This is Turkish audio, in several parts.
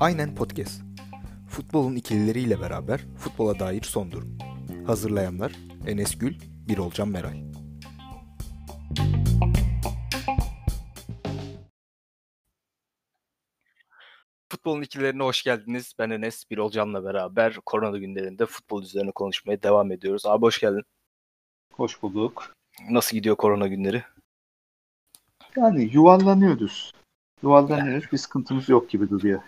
Aynen Podcast. Futbolun ikilileriyle beraber futbola dair son durum. Hazırlayanlar Enes Gül, Birolcan Meray. Futbolun ikilerine hoş geldiniz. Ben Enes, Birolcan'la beraber korona günlerinde futbol üzerine konuşmaya devam ediyoruz. Abi hoş geldin. Hoş bulduk. Nasıl gidiyor korona günleri? Yani yuvarlanıyoruz. Yuvarlanıyoruz. Bir sıkıntımız yok gibi duruyor.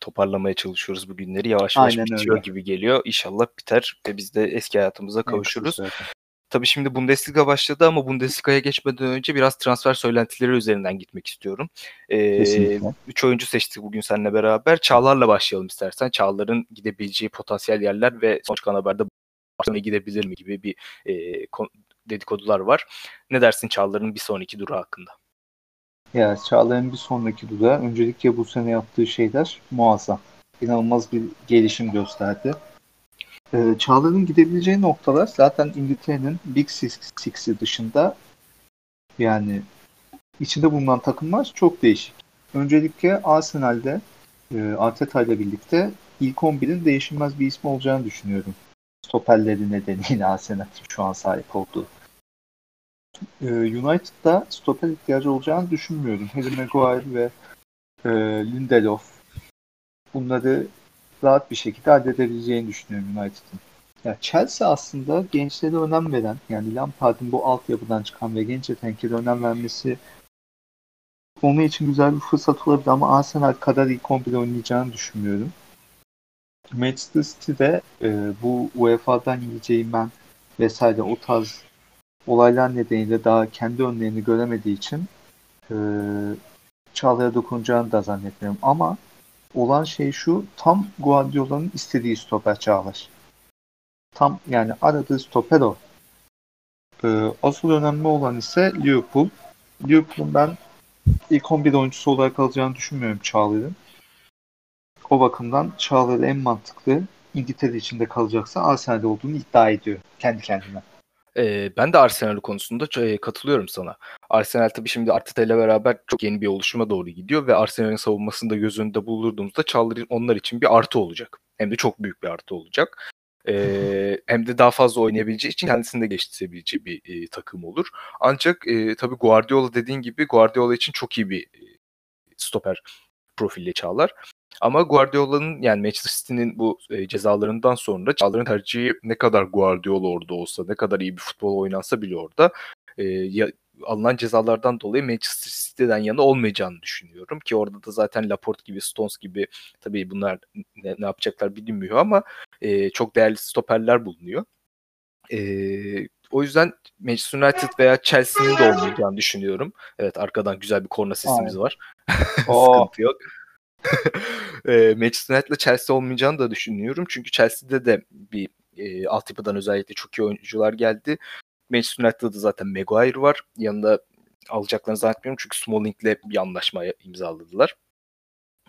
Toparlamaya çalışıyoruz bu günleri. Yavaş yavaş Aynen bitiyor öyle. gibi geliyor. İnşallah biter ve biz de eski hayatımıza kavuşuruz. zaten. Tabii şimdi Bundesliga başladı ama Bundesliga'ya geçmeden önce biraz transfer söylentileri üzerinden gitmek istiyorum. Ee, Kesinlikle. üç oyuncu seçtik bugün seninle beraber. Çağlar'la başlayalım istersen. Çağlar'ın gidebileceği potansiyel yerler ve son çıkan haberde Barcelona'ya gidebilir mi gibi bir e, dedikodular var. Ne dersin Çağlar'ın bir sonraki durağı hakkında? Ya Çağlayan bir sonraki durağı öncelikle bu sene yaptığı şeyler muazzam. İnanılmaz bir gelişim gösterdi. Ee, Çağlar'ın gidebileceği noktalar zaten İngiltere'nin Big Six, Six'i dışında yani içinde bulunan takımlar çok değişik. Öncelikle Arsenal'de e, Arteta ile birlikte ilk 11'in değişilmez bir ismi olacağını düşünüyorum. Stoperleri nedeniyle Arsenal'in şu an sahip olduğu. Ee, United'da stoper ihtiyacı olacağını düşünmüyorum. Harry Maguire ve e, Lindelof bunları rahat bir şekilde halledebileceğini düşünüyorum United'ın. Ya Chelsea aslında gençlere önem veren, yani Lampard'ın bu altyapıdan çıkan ve genç yeteneklere önem vermesi onun için güzel bir fırsat olabilir ama Arsenal kadar ilk 11 oynayacağını düşünmüyorum. Manchester City'de e, bu UEFA'dan yiyeceğim ben vesaire o tarz olaylar nedeniyle daha kendi önlerini göremediği için e, Çağlar'a dokunacağını da zannetmiyorum. Ama olan şey şu tam Guardiola'nın istediği stoper Çağlar. Tam yani aradığı stoper o. E, asıl önemli olan ise Liverpool. Liverpool'un ben ilk 11 oyuncusu olarak alacağını düşünmüyorum Çağlar'ın. O bakımdan Çağlar en mantıklı İngiltere içinde kalacaksa Arsenal'de olduğunu iddia ediyor kendi kendine. Ee, ben de Arsenal konusunda katılıyorum sana. Arsenal tabii şimdi Arteta ile beraber çok yeni bir oluşuma doğru gidiyor ve Arsenal'in savunmasını da göz önünde bulundurduğumuzda Çağlar onlar için bir artı olacak. Hem de çok büyük bir artı olacak. Ee, hem de daha fazla oynayabileceği için kendisini de geliştirebileceği bir e, takım olur. Ancak e, tabii Guardiola dediğin gibi Guardiola için çok iyi bir e, stoper profille Çağlar. Ama Guardiola'nın yani Manchester City'nin bu e, cezalarından sonra Çağlar'ın tercihi ne kadar Guardiola orada olsa, ne kadar iyi bir futbol oynansa bile orada e, ya, alınan cezalardan dolayı Manchester City'den yana olmayacağını düşünüyorum ki orada da zaten Laporte gibi, Stones gibi tabii bunlar ne, ne yapacaklar bilinmiyor ama e, çok değerli stoperler bulunuyor. E, o yüzden Manchester United veya Chelsea'nin de olmayacağını düşünüyorum. Evet arkadan güzel bir korna sesimiz Aynen. var. Sıkıntı yok. E, Manchester United'la Chelsea olmayacağını da düşünüyorum. Çünkü Chelsea'de de bir e, altyapıdan özellikle çok iyi oyuncular geldi. Manchester United'da da zaten Maguire var. Yanında alacaklarını zannetmiyorum çünkü Smalling'le bir anlaşma imzaladılar.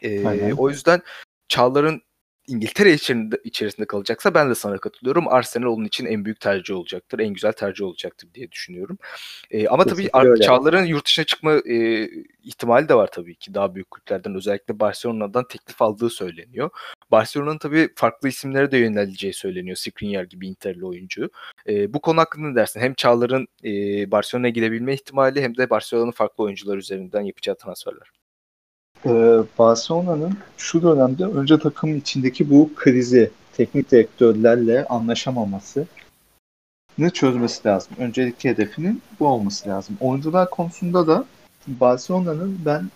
E, Aynen. o yüzden Çağlar'ın İngiltere içerisinde, içerisinde kalacaksa ben de sana katılıyorum. Arsenal onun için en büyük tercih olacaktır. En güzel tercih olacaktır diye düşünüyorum. E, ama tabii Kesinlikle Ar- öyle. Çağlar'ın yurt dışına çıkma e, ihtimali de var tabii ki. Daha büyük kulüplerden özellikle Barcelona'dan teklif aldığı söyleniyor. Barcelona'nın tabii farklı isimlere de yöneleceği söyleniyor. Skriniar gibi Inter'li oyuncu. E, bu konu hakkında ne dersin? Hem Çağlar'ın e, Barcelona'ya gidebilme ihtimali hem de Barcelona'nın farklı oyuncular üzerinden yapacağı transferler. Ee, Barcelona'nın şu dönemde önce takım içindeki bu krizi, teknik direktörlerle anlaşamaması ne çözmesi lazım. Öncelikli hedefinin bu olması lazım. Oyuncular konusunda da Barcelona'nın ben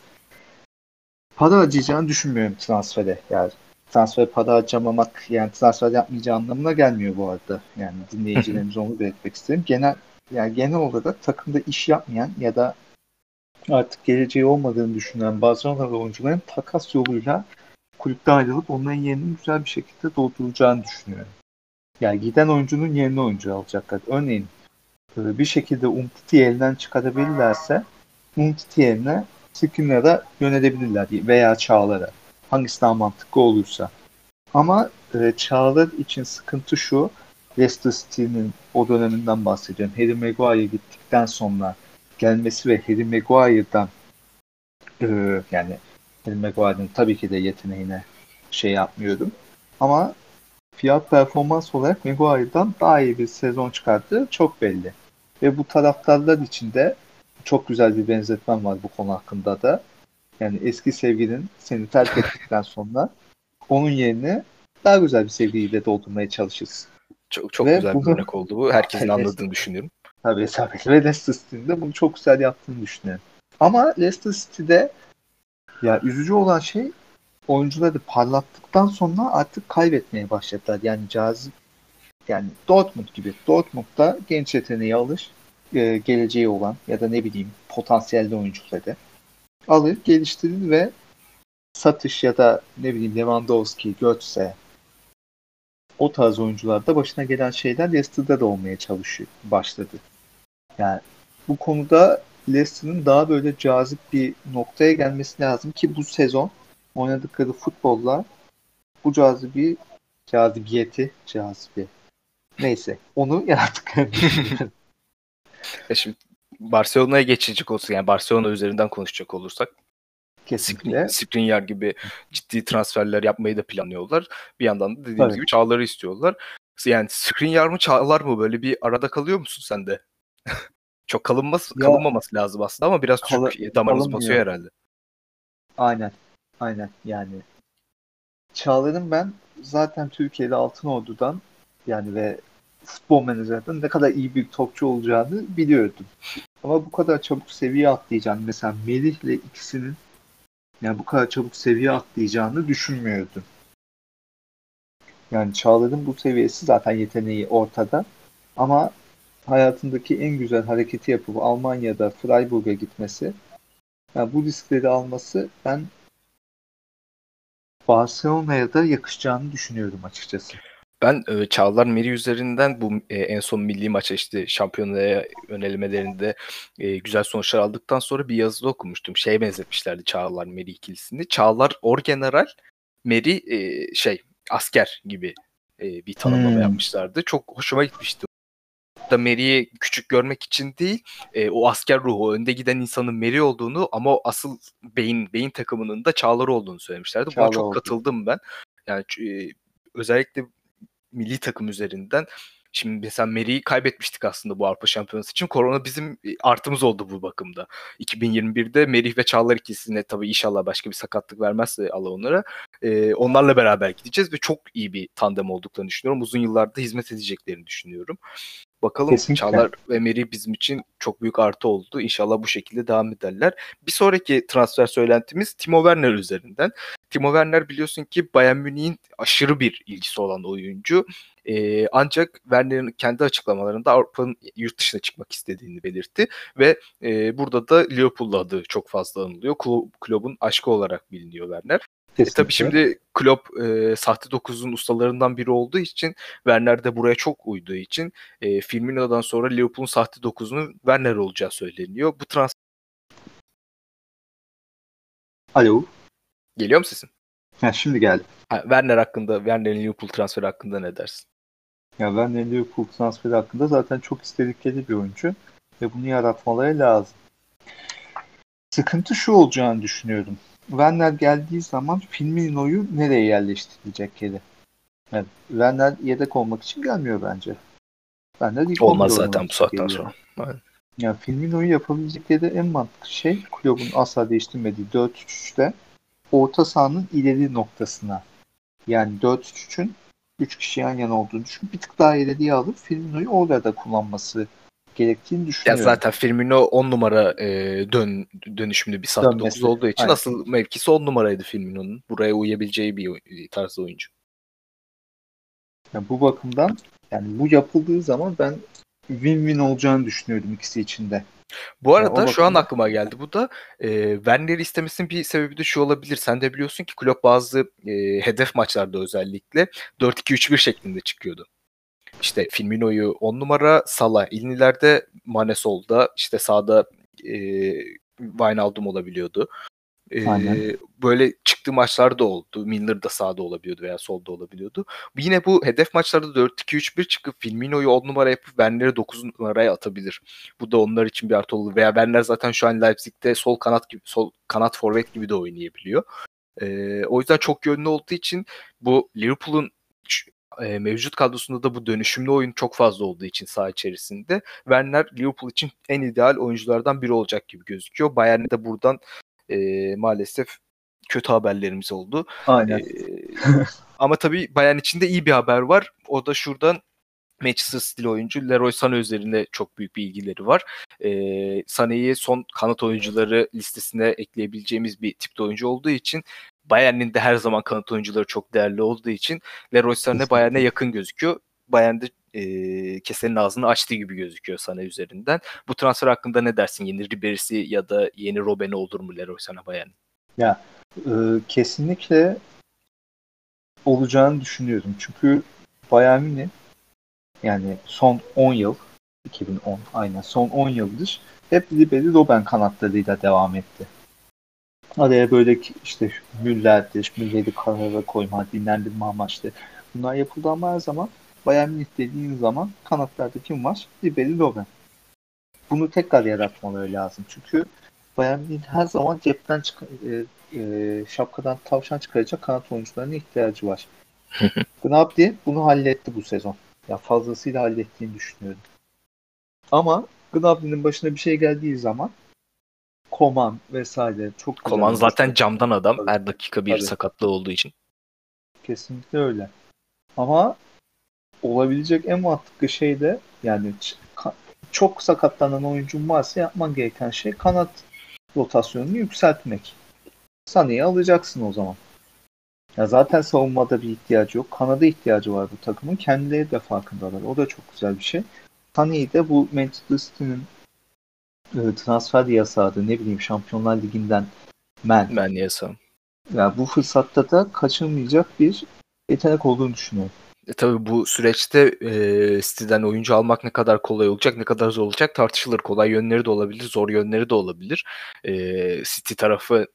para harcayacağını düşünmüyorum transfere. Yani transfer para harcamamak yani transfer yapmayacağı anlamına gelmiyor bu arada. Yani dinleyicilerimize onu belirtmek isterim. Genel yani genel olarak takımda iş yapmayan ya da artık geleceği olmadığını düşünen Barcelona'lı oyuncuların takas yoluyla kulüpte ayrılıp onların yerini güzel bir şekilde dolduracağını düşünüyorum. Yani giden oyuncunun yerine oyuncu alacaklar. Örneğin e, bir şekilde Umtiti'yi elden çıkarabilirlerse Umtiti yerine Skriniar'a yönelebilirler veya Çağlar'a. Hangisi daha mantıklı olursa. Ama e, Çağlar için sıkıntı şu. Leicester City'nin o döneminden bahsediyorum. Harry Maguire gittikten sonra gelmesi ve Harry Maguire'dan Ee, yani Harry Maguire'ın tabii ki de yeteneğine şey yapmıyorum. Ama fiyat performans olarak Maguire'dan daha iyi bir sezon çıkarttığı çok belli. Ve bu taraftarlar için de çok güzel bir benzetmem var bu konu hakkında da. Yani eski sevgilin seni terk ettikten sonra onun yerine daha güzel bir sevgiliyle doldurmaya çalışırsın. Çok çok Ve güzel bir bunu- örnek oldu bu. Herkesin Evet. anladığını düşünüyorum. Tabii tabii. Ve Leicester City'nin bunu çok güzel yaptığını düşünüyorum. Ama Leicester City'de ya üzücü olan şey oyuncuları parlattıktan sonra artık kaybetmeye başladılar. Yani cazip yani Dortmund gibi. Dortmund'da genç yeteneği alır, e, geleceği olan ya da ne bileyim potansiyelli oyuncuları alır, geliştirir ve satış ya da ne bileyim Lewandowski, Götze o tarz oyuncularda başına gelen şeyler Leicester'da da olmaya çalışıyor, başladı. Yani bu konuda Leicester'ın daha böyle cazip bir noktaya gelmesi lazım ki bu sezon oynadıkları futbolla bu cazibi cazibiyeti cazibi neyse onu düşünüyorum. E şimdi Barcelona'ya geçecek olsa yani Barcelona üzerinden konuşacak olursak kesinlikle. Skriniar gibi ciddi transferler yapmayı da planlıyorlar. Bir yandan da dediğimiz Tabii. gibi Çağlar'ı istiyorlar. Yani Skriniar mı Çağlar mı böyle bir arada kalıyor musun sen de? Çok kalınması, Ya- kalınmaması lazım aslında ama biraz Kala- çok kalınmıyor. basıyor herhalde. Aynen. Aynen yani. Çağlar'ın ben zaten Türkiye'de Altın Ordu'dan yani ve futbol menajerden ne kadar iyi bir topçu olacağını biliyordum. Ama bu kadar çabuk seviye atlayacağını mesela Melih'le ikisinin yani bu kadar çabuk seviye atlayacağını düşünmüyordum. Yani Çağlar'ın bu seviyesi zaten yeteneği ortada. Ama hayatındaki en güzel hareketi yapıp Almanya'da Freiburg'a gitmesi yani bu riskleri alması ben Barcelona'ya da yakışacağını düşünüyorum açıkçası. Ben e, Çağlar Meri üzerinden bu e, en son milli maça işte şampiyonaya yönelmelerinde e, güzel sonuçlar aldıktan sonra bir yazıda okumuştum. Şeye benzetmişlerdi Çağlar Meri ikilisini. Çağlar orgeneral, Meri e, şey asker gibi e, bir tanımlama Hmm. yapmışlardı. Çok hoşuma gitmişti. Da Meri'yi küçük görmek için değil, e, o asker ruhu, önde giden insanın Meri olduğunu ama asıl beyin beyin takımının da Çağlar olduğunu söylemişlerdi. Buna Çağlar çok oldu. katıldım ben. Yani e, özellikle milli takım üzerinden Şimdi mesela Meri'yi kaybetmiştik aslında bu Avrupa Şampiyonası için. Korona bizim e, artımız oldu bu bakımda. 2021'de Merih ve Çağlar ikisine tabii inşallah başka bir sakatlık vermezse Allah onlara. e, onlarla beraber gideceğiz ve çok iyi bir tandem olduklarını düşünüyorum. Uzun yıllarda hizmet edeceklerini düşünüyorum. Bakalım Kesinlikle. Çağlar ve Merih bizim için çok büyük artı oldu. İnşallah bu şekilde devam ederler. Bir sonraki transfer söylentimiz Timo Werner üzerinden. Timo Werner biliyorsun ki Bayern Münih'in aşırı bir ilgisi olan oyuncu. Ee, ancak Werner'in kendi açıklamalarında Avrupa'nın yurt dışına çıkmak istediğini belirtti ve e, burada da Liverpool adı çok fazla anılıyor. Klo- Klopp'un aşkı olarak biliniyor Werner. E, Kesinlikle. tabii şimdi Klopp e, sahte dokuzun ustalarından biri olduğu için Werner de buraya çok uyduğu için e, Firmino'dan sonra Liverpool'un sahte dokuzunun Werner olacağı söyleniyor. Bu transfer Alo. geliyor mu sesin? Ha, şimdi geldi. Ha, Werner hakkında, Werner'in Liverpool transferi hakkında ne dersin? Ya de Liverpool transferi hakkında zaten çok istedikleri bir oyuncu ve bunu yaratmaları lazım. Sıkıntı şu olacağını düşünüyorum. Werner geldiği zaman Firmino'yu nereye yerleştirilecek yeri? Yani Werner yedek olmak için gelmiyor bence. Werner ilk Olmaz 11'de zaten bu saatten geliyor. sonra. Ya Firmino'yu yapabilecekleri en mantıklı şey kulübün asla değiştirmediği 4-3-3'te orta sahanın ileri noktasına yani 4-3-3'ün 3 kişi yan yana olduğunu düşün. Bir tık daha ileriye alıp Firmino'yu orada kullanması gerektiğini Ya düşünüyorum. zaten Firmino 10 numara e, dön dönüşümlü bir Dönmesi. 9 olduğu için Aynen. asıl mevkisi 10 numaraydı Firmino'nun. Buraya uyabileceği bir tarzda oyuncu. Yani bu bakımdan yani bu yapıldığı zaman ben win-win olacağını düşünüyorum ikisi için de. Bu Ya arada o şu an aklıma geldi. Bu da e, Werner'i istemesinin bir sebebi de şu olabilir. Sen de biliyorsun ki Klopp bazı e, hedef maçlarda özellikle 4-2-3-1 şeklinde çıkıyordu. İşte Firmino'yu 10 numara, Salah ilnilerde, Mane solda, işte sağda e, Wijnaldum olabiliyordu. Ee, böyle çıktığı maçlar da oldu. Milner da sağda olabiliyordu veya solda olabiliyordu. Yine bu hedef maçlarda 4-2-3-1 çıkıp Firmino'yu 10 numara yapıp Werner'i 9 numaraya atabilir. Bu da onlar için bir artı olur. Veya Werner zaten şu an Leipzig'te sol kanat gibi sol kanat forvet gibi de oynayabiliyor. Ee, o yüzden çok yönlü olduğu için bu Liverpool'un e, mevcut kadrosunda da bu dönüşümlü oyun çok fazla olduğu için saha içerisinde Werner Liverpool için en ideal oyunculardan biri olacak gibi gözüküyor. Bayern'e de buradan e, maalesef kötü haberlerimiz oldu. Aynen. E, ama tabii Bayern için de iyi bir haber var. O da şuradan Manchester City oyuncu Leroy Sané üzerinde çok büyük bir ilgileri var. E, Sané'yi son kanat oyuncuları listesine ekleyebileceğimiz bir tipte oyuncu olduğu için Bayern'in de her zaman kanat oyuncuları çok değerli olduğu için Leroy Sané Bayern'e yakın gözüküyor. Bayern'de e, kesenin ağzını açtığı gibi gözüküyor sana üzerinden. Bu transfer hakkında ne dersin? Yeni Ribery'si ya da yeni Robben'i olur mu Leroy Sané Bayern? Ya e, kesinlikle olacağını düşünüyorum. Çünkü Bayern Münih yani son 10 yıl 2010 aynen son 10 yıldır hep Ribery Robben kanatlarıyla devam etti. Araya böyle işte Müller'dir, Müller'i karara koyma, dinlendirme amaçlı. Bunlar yapıldı ama her zaman Bayern Münih dediğin zaman kanatlarda kim var? Ribery Robben. Bunu tekrar yaratmaları lazım. Çünkü Bayern Münih her zaman cepten çık e, e, şapkadan tavşan çıkaracak kanat oyuncularına ihtiyacı var. Gnabry bunu halletti bu sezon. Ya fazlasıyla hallettiğini düşünüyorum. Ama Gnabry'nin başına bir şey geldiği zaman Koman vesaire çok Koman zaten camdan adam. Tabii. Her dakika bir Tabii. sakatlığı olduğu için. Kesinlikle öyle. Ama olabilecek en mantıklı şey de yani çok sakatlanan oyuncun varsa yapman gereken şey kanat rotasyonunu yükseltmek. Sané'yi alacaksın o zaman. Ya zaten savunmada bir ihtiyacı yok. Kanada ihtiyacı var bu takımın. Kendileri de farkındalar. O da çok güzel bir şey. Sané'yi de bu Manchester City'nin e, transfer yasağı ne bileyim Şampiyonlar Ligi'nden men. Men yasağı. Ya bu fırsatta da kaçınmayacak bir yetenek olduğunu düşünüyorum. E, tabii bu süreçte e, City'den oyuncu almak ne kadar kolay olacak, ne kadar zor olacak tartışılır. Kolay yönleri de olabilir, zor yönleri de olabilir. E, City tarafı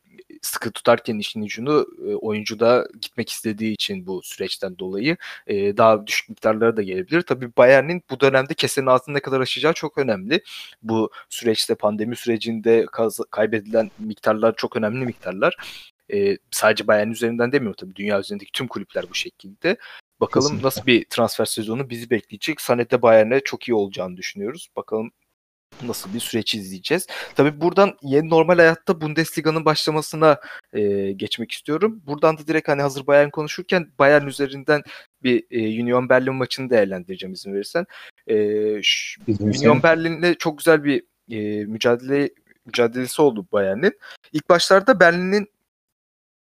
sıkı tutarken işin ucunu e, oyuncu da gitmek istediği için bu süreçten dolayı e, daha düşük miktarlara da gelebilir. Tabii Bayern'in bu dönemde kesenin altını ne kadar aşacağı çok önemli. Bu süreçte pandemi sürecinde kaz- kaybedilen miktarlar çok önemli miktarlar. E, sadece Bayern üzerinden demiyor tabii. Dünya üzerindeki tüm kulüpler bu şekilde. Bakalım Kesinlikle. nasıl bir transfer sezonu bizi bekleyecek. Sanet'te Bayern'e çok iyi olacağını düşünüyoruz. Bakalım nasıl bir süreç izleyeceğiz. Tabii buradan yeni normal hayatta Bundesliga'nın başlamasına e, geçmek istiyorum. Buradan da direkt hani hazır Bayern konuşurken Bayern üzerinden bir e, Union Berlin maçını değerlendireceğim izin verirsen. E, şu, Union Berlin'le çok güzel bir e, mücadele mücadelesi oldu Bayern'in. İlk başlarda Berlin'in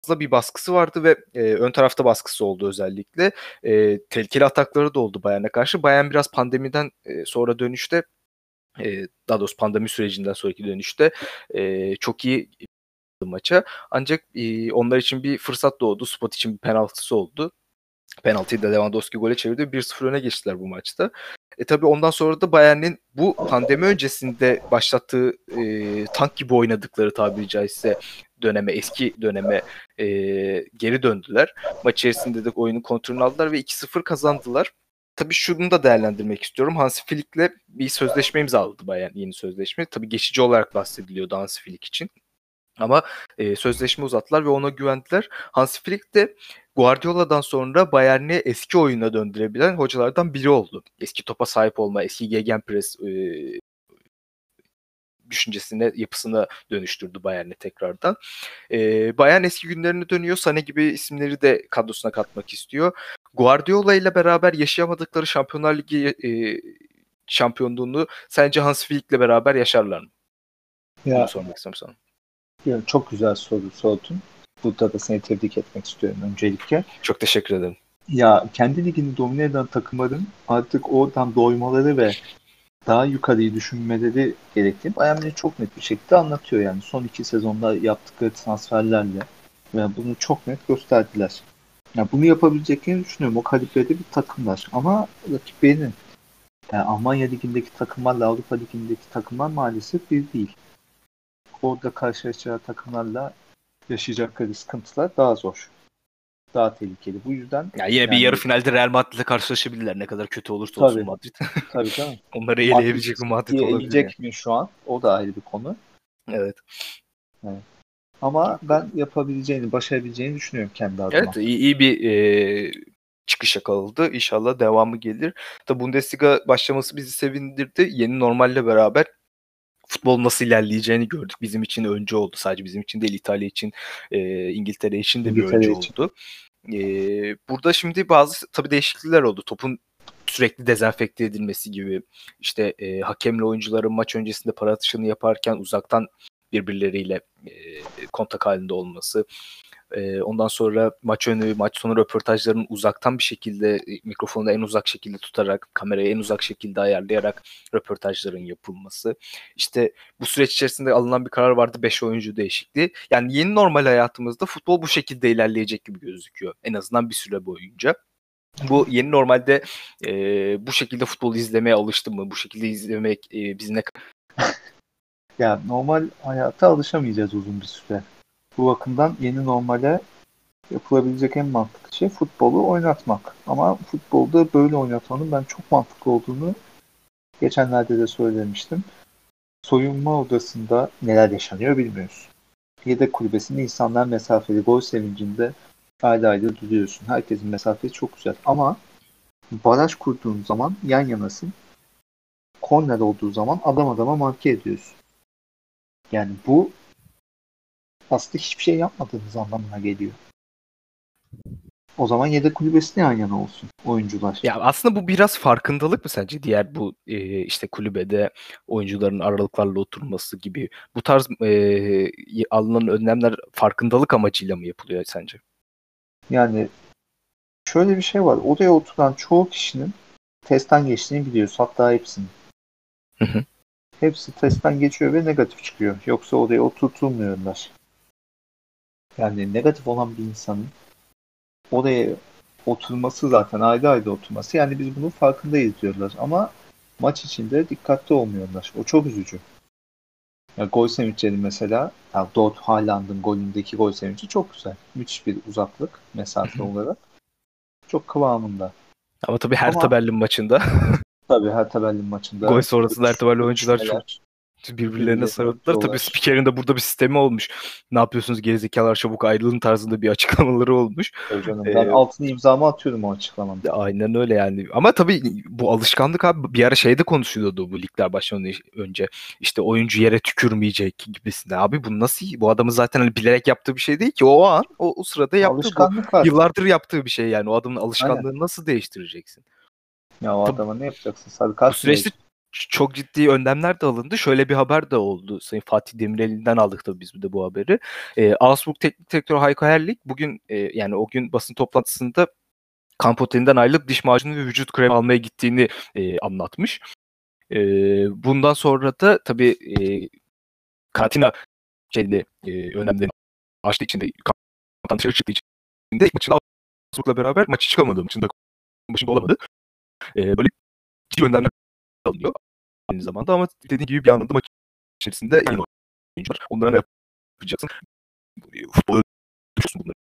fazla bir baskısı vardı ve e, ön tarafta baskısı oldu özellikle. E, tehlikeli atakları da oldu Bayern'e karşı. Bayern biraz pandemiden e, sonra dönüşte e, daha doğrusu pandemi sürecinden sonraki dönüşte e, çok iyi maça. Ancak e, onlar için bir fırsat doğdu. Spot için bir penaltısı oldu. Penaltıyı da Lewandowski gole çevirdi. 1-0 öne geçtiler bu maçta. E tabi ondan sonra da Bayern'in bu pandemi öncesinde başlattığı e, tank gibi oynadıkları tabiri caizse döneme, eski döneme e, geri döndüler. Maç içerisinde de oyunun kontrolünü aldılar ve 2-0 kazandılar. Tabii şunu da değerlendirmek istiyorum. Hansi Flick'le bir sözleşme imzaladı Bayern yeni sözleşme. Tabii geçici olarak bahsediliyordu Hansi Flick için. Ama e, sözleşme uzattılar ve ona güvendiler. Hansi Flick de Guardiola'dan sonra Bayern'i eski oyuna döndürebilen hocalardan biri oldu. Eski topa sahip olma, eski gegenpress e, düşüncesine, yapısına dönüştürdü Bayern'i tekrardan. E, Bayern eski günlerine dönüyor. Sane gibi isimleri de kadrosuna katmak istiyor. Guardiola ile beraber yaşayamadıkları Şampiyonlar Ligi e, şampiyonluğunu sence Hans Flick'le beraber yaşarlar mı? Ya, Bunu sormak istiyorum sana. Ya, çok güzel soru sordun. Burada da seni tebrik etmek istiyorum öncelikle. Çok teşekkür ederim. Ya kendi ligini domine eden takımların artık oradan doymaları ve daha yukarıyı düşünmeleri gerektiğini Bayern çok net bir şekilde anlatıyor yani. Son iki sezonda yaptıkları transferlerle ve bunu çok net gösterdiler. Yani bunu yapabileceklerini düşünüyorum. O kalibrede bir takımlar. Ama rakiplerinin yani Almanya Ligi'ndeki takımlarla Avrupa Ligi'ndeki takımlar maalesef bir değil. Orada karşılaşacağı takımlarla yaşayacakları sıkıntılar daha zor. Daha tehlikeli. Bu yüzden Ya yine bir Yani- yarı finalde Real Madrid'le karşılaşabilirler ne kadar kötü olursa Tabii. olsun Madrid. tabii canım. Onları eleyebilecek bir Madrid olabilir. eleyecek mi şu an? O da ayrı bir konu. yani. Evet. Ama ben yapabileceğini, başarabileceğini düşünüyorum kendi adıma. Evet iyi, iyi bir e, çıkış yakaladı. İnşallah devamı gelir. Tabi Bundesliga başlaması bizi sevindirdi. Yeni normalle beraber futbol nasıl ilerleyeceğini gördük. Bizim için önce oldu. Sadece bizim için değil İtalya için, e, İngiltere için de İngiltere bir önce için. oldu. E, burada şimdi bazı tabii değişiklikler oldu. Topun sürekli dezenfekte edilmesi gibi işte e, hakemle oyuncuların maç öncesinde para atışını yaparken uzaktan birbirleriyle e, kontak halinde olması. E, ondan sonra maç önü, maç sonu röportajlarının uzaktan bir şekilde e, mikrofonu en uzak şekilde tutarak, kamerayı en uzak şekilde ayarlayarak röportajların yapılması. İşte bu süreç içerisinde alınan bir karar vardı 5 oyuncu değişikliği. Yani yeni normal hayatımızda futbol bu şekilde ilerleyecek gibi gözüküyor. En azından bir süre boyunca. Bu yeni normalde e, bu şekilde futbol izlemeye alıştı mı? Bu şekilde izlemek e, biz ne Ya normal hayata alışamayacağız uzun bir süre. Bu bakımdan yeni normale yapılabilecek en mantıklı şey futbolu oynatmak. Ama futbolda böyle oynatmanın ben çok mantıklı olduğunu geçenlerde de söylemiştim. Soyunma odasında neler yaşanıyor bilmiyoruz. Yedek kulübesinde insanlar mesafeli gol sevincinde ayrı ayrı duruyorsun. Herkesin mesafesi çok güzel. Ama baraj kurduğun zaman yan yanasın. Korner olduğu zaman adam adama marke ediyorsun. Yani bu aslında hiçbir şey yapmadığınız anlamına geliyor. O zaman yedek kulübesine yan yana olsun oyuncular. Ya aslında bu biraz farkındalık mı sence diğer bu e, işte kulübede oyuncuların aralıklarla oturması gibi bu tarz e, alınan önlemler farkındalık amacıyla mı yapılıyor sence? Yani şöyle bir şey var. Odaya oturan çoğu kişinin testten geçtiğini biliyoruz. Hatta hepsinin. Hı hı. Hepsi testten geçiyor ve negatif çıkıyor. Yoksa odaya oturtulmuyorlar. Yani negatif olan bir insanın oraya oturması zaten ayrı ayrı oturması. Yani biz bunun farkındayız diyorlar. Ama maç içinde dikkatli olmuyorlar. O çok üzücü. Ya gol sevinçleri mesela ya Dort Haaland'ın golündeki gol sevinci çok güzel. Müthiş bir uzaklık mesafe olarak. Çok kıvamında. Ama tabii her Ama- Berlin maçında Tabii her Berlin maçında. gol sonrasında her Berlin oyuncular çok. Birbirlerine sarıldılar. Tabii spikerin de burada bir sistemi olmuş. Ne yapıyorsunuz gerizekalılar çabuk ayrılın tarzında bir açıklamaları olmuş. Tabii canım. Ee, Ben altını imzamı atıyorum o açıklamamda. Aynen öyle yani. Ama tabii bu alışkanlık abi bir ara şeyde konuşuluyordu bu ligler başlamadan önce. İşte oyuncu yere tükürmeyecek gibisinden. Abi bu nasıl? Bu adamın zaten hani bilerek yaptığı bir şey değil ki. O an o, o sırada yaptığı bu. Alışkanlık var. Yıllardır yaptığı bir şey yani. O adamın alışkanlığını nasıl değiştireceksin? Ya o adama ne yapacaksın? Sarı Bu süreçte çok ciddi önlemler de alındı. Şöyle bir haber de oldu. Sayın Fatih Demirel'inden aldık tabii biz de bu haberi. Ee, Augsburg Teknik Direktörü Hayko Herlik bugün e, yani o gün basın toplantısında kamp otelinden ayrılıp diş macunu ve vücut kremi almaya gittiğini e, anlatmış. E, bundan sonra da tabii e, karantina şeyde e, önlemlerini açtığı için de kamptan dışarı çıktığı için de ilk maçında Augsburg'la beraber maçı çıkamadı. Maçında başında olamadı. E, böyle ciddi önlemler alınıyor aynı zamanda ama dediğim gibi bir anlamda maç içerisinde yeni oyuncular. Onlara ne yapacaksın? Futbol öldürüyorsun bunları.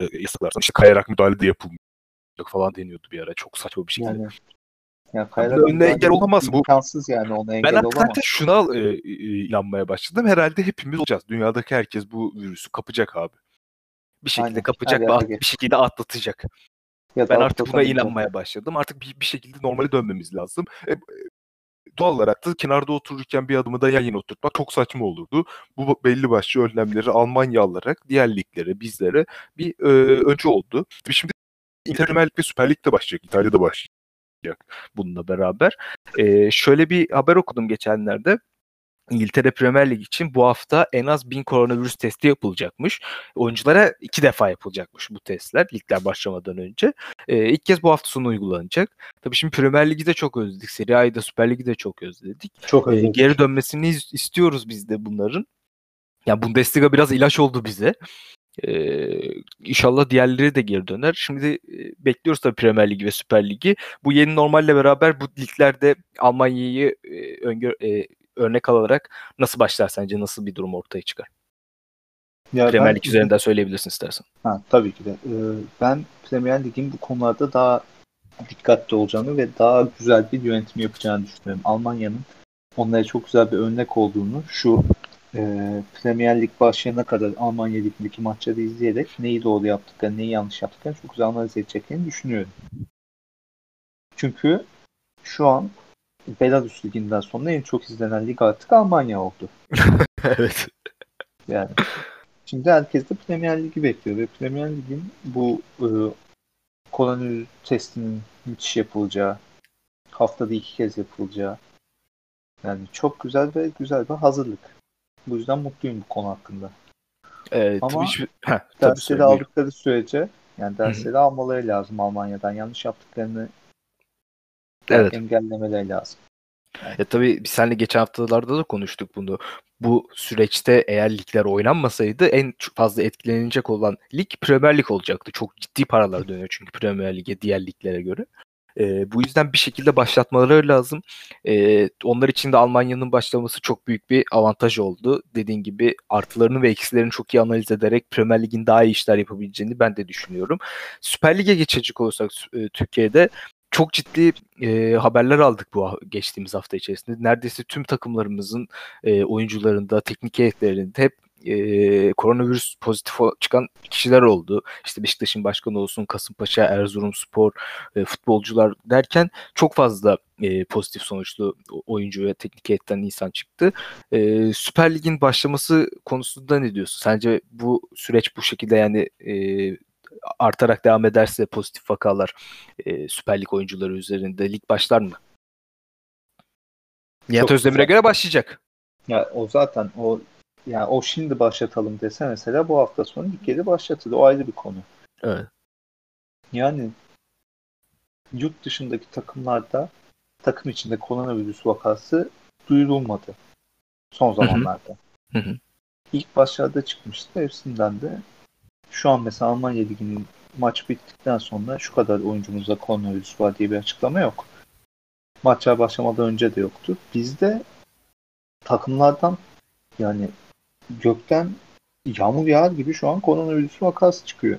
E, yasaklarsan işte kayarak müdahale de yapılmayacak falan deniyordu bir ara. Çok saçma bir şekilde. Yani ya Kayra önüne engel olamaz. Bu- imkansız yani ona engel Ben olamaz. hakikaten şuna e, e, inanmaya başladım. Herhalde hepimiz olacağız. Dünyadaki herkes bu virüsü kapacak abi. Bir şekilde Aynen, kapacak ve at- bir şekilde atlatacak. Ya Ben artık buna inanmaya başladım. Artık bir, bir şekilde normale dönmemiz lazım. E, e, doğal olarak da kenarda otururken bir adımı da yan yana oturtmak çok saçma olurdu. Bu belli başlı önlemleri Almanya alarak diğer liglere, bizlere bir e, önce oldu. Şimdi Lig ve Süper Lig de başlayacak. İtalya'da başlayacak bununla beraber. E, şöyle bir haber okudum geçenlerde. İngiltere Premier Lig için bu hafta en az 1000 koronavirüs testi yapılacakmış. Oyunculara iki defa yapılacakmış bu testler ligler başlamadan önce. Ee, ilk kez bu hafta sonu uygulanacak. Tabii şimdi Premier Lig'i de çok özledik. Serie A'yı da Süper Lig'i de çok özledik. Çok Ee, özledim. geri dönmesini is- istiyoruz biz de bunların. Yani Bundesliga biraz ilaç oldu bize. Ee, inşallah diğerleri de geri döner. Şimdi e, bekliyoruz tabii Premier Ligi ve Süper Ligi. Bu yeni normalle beraber bu liglerde Almanya'yı e, öngör- e, örnek alarak nasıl başlar sence? Nasıl bir durum ortaya çıkar? Ya Premier Lig üzerinden söyleyebilirsin istersen. Ha, tabii ki de. Ee, ben Premier Lig'in bu konularda daha dikkatli olacağını ve daha güzel bir yönetim yapacağını düşünüyorum. Almanya'nın onlara çok güzel bir örnek olduğunu şu e, Premier Lig başlayana kadar Almanya Ligi'ndeki maçları izleyerek neyi doğru yaptıklarını, neyi yanlış yaptıklarını çok güzel analiz edeceklerini düşünüyorum. Çünkü şu an Belarus Ligi'nden sonra en çok izlenen lig artık Almanya oldu. evet. Yani şimdi herkes de Premier Ligi bekliyor ve Premier Lig'in bu e, koronavirüs testinin müthiş yapılacağı, haftada iki kez yapılacağı yani çok güzel ve güzel bir hazırlık. Bu yüzden mutluyum bu konu hakkında. Ee, Ama tabii hiçbir... Heh, Dersleri aldıkları sürece yani dersleri almaları lazım Almanya'dan. Yanlış yaptıklarını Evet. engellemeleri lazım. Ya tabii biz seninle geçen haftalarda da konuştuk bunu. Bu süreçte eğer ligler oynanmasaydı en çok fazla etkilenecek olan lig Premier Lig olacaktı. Çok ciddi paralar dönüyor çünkü Premier Lig'e diğer liglere göre. Ee, bu yüzden bir şekilde başlatmaları lazım. Ee, onlar için de Almanya'nın başlaması çok büyük bir avantaj oldu. Dediğin gibi artılarını ve eksilerini çok iyi analiz ederek Premier Lig'in daha iyi işler yapabileceğini ben de düşünüyorum. Süper Lig'e geçecek olursak e, Türkiye'de çok ciddi e, haberler aldık bu ha- geçtiğimiz hafta içerisinde. Neredeyse tüm takımlarımızın e, oyuncularında, teknik heyetlerinde hep e, koronavirüs pozitif çıkan kişiler oldu. İşte Beşiktaş'ın başkanı olsun, Kasımpaşa, Erzurumspor, e, futbolcular derken çok fazla e, pozitif sonuçlu oyuncu ve teknik heyetten insan çıktı. E, Süper Lig'in başlaması konusunda ne diyorsun? Sence bu süreç bu şekilde yani e, artarak devam ederse pozitif vakalar e, Süper Lig oyuncuları üzerinde lig başlar mı? Nihat Özdemir'e göre başlayacak. Ya o zaten o yani o şimdi başlatalım dese mesela bu hafta sonu ilk kere başlatır. O ayrı bir konu. Evet. Yani yurt dışındaki takımlarda takım içinde koronavirüs vakası duyurulmadı son zamanlarda. Hı hı. İlk başlarda çıkmıştı. Hepsinden de şu an mesela Almanya Ligi'nin maç bittikten sonra şu kadar oyuncumuzda koronavirüs var diye bir açıklama yok. Maçlar başlamadan önce de yoktu. Bizde takımlardan yani gökten yağmur yağar gibi şu an koronavirüs vakası çıkıyor.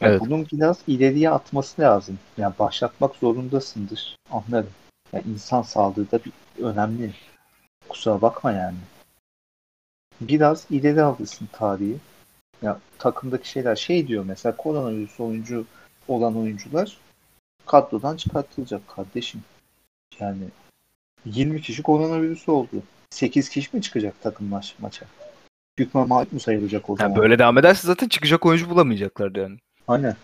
Yani Evet. Bunun biraz ileriye atması lazım. Yani başlatmak zorundasındır. Anlarım. Yani insan sağlığı da bir önemli. Kusura bakma yani. Biraz ileri alırsın tarihi. Ya takımdaki şeyler şey diyor mesela koronavirüs oyuncu olan oyuncular kadrodan çıkartılacak kardeşim. Yani 20 kişi koronavirüsü oldu. 8 kişi mi çıkacak takım maç maça? Mağlup mu sayılacak o Yani zaman? böyle devam ederse zaten çıkacak oyuncu bulamayacaklar yani. Hani?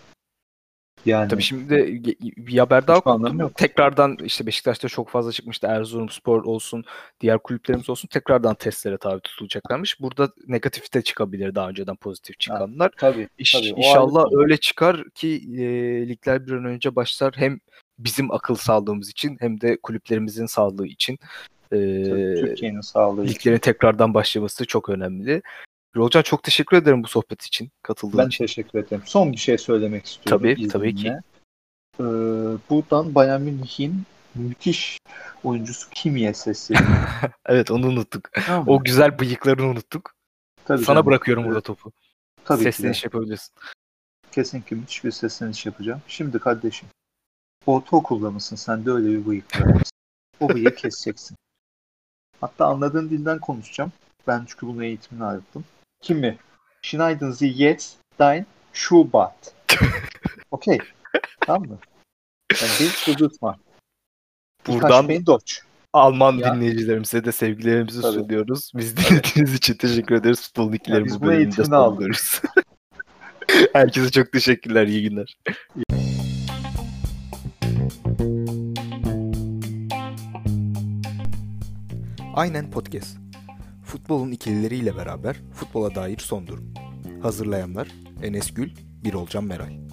Yani Tabii şimdi bir haber daha okudum. Tekrardan işte Beşiktaş'ta çok fazla çıkmıştı. Erzurumspor olsun, diğer kulüplerimiz olsun tekrardan testlere tabi tutulacaklarmış. Burada negatif de çıkabilir daha önceden pozitif çıkanlar. tabii. İş, tabii, o inşallah öyle çıkar ki e, ligler bir an önce başlar. Hem bizim akıl sağlığımız için hem de kulüplerimizin sağlığı için. E, Türkiye'nin sağlığı için. liglerin tekrardan başlaması çok önemli. Rolcan çok teşekkür ederim bu sohbet için, katıldığın Ben için. teşekkür ederim. Son bir şey söylemek istiyorum. Tabii, tabii ki. izninle. Ee, buradan Bayern Münih'in müthiş oyuncusu Kimi'ye sesleniyorum. Evet onu unuttuk. Tamam? O güzel bıyıklarını unuttuk. Tabii Sana canım. bırakıyorum burada topu. Tabii ki de. Sesleniş yapabilirsin. Kesinlikle müthiş bir sesleniş yapacağım. Şimdi kardeşim, ortaokulda mısın? Sende öyle bir bıyık var. O bıyığı keseceksin. Hatta anladığın dilden konuşacağım. Ben çünkü bunun eğitimini aldım. Kimi? Schneiden Sie jetzt dein Schuhbart. Okey. tamam mı? Yani bir kudurtma. Buradan Buradan beni doç. Alman Ya. dinleyicilerimize de sevgilerimizi Tabii. sunuyoruz. Biz dinlediğiniz için teşekkür ederiz. Futbol ikilerimiz biz bu eğitimini aldık. sonluyoruz. Herkese çok teşekkürler. İyi günler. Aynen Podcast. Futbolun ikilileriyle beraber futbola dair son durum. Hazırlayanlar Enes Gül, Birolcan Meral.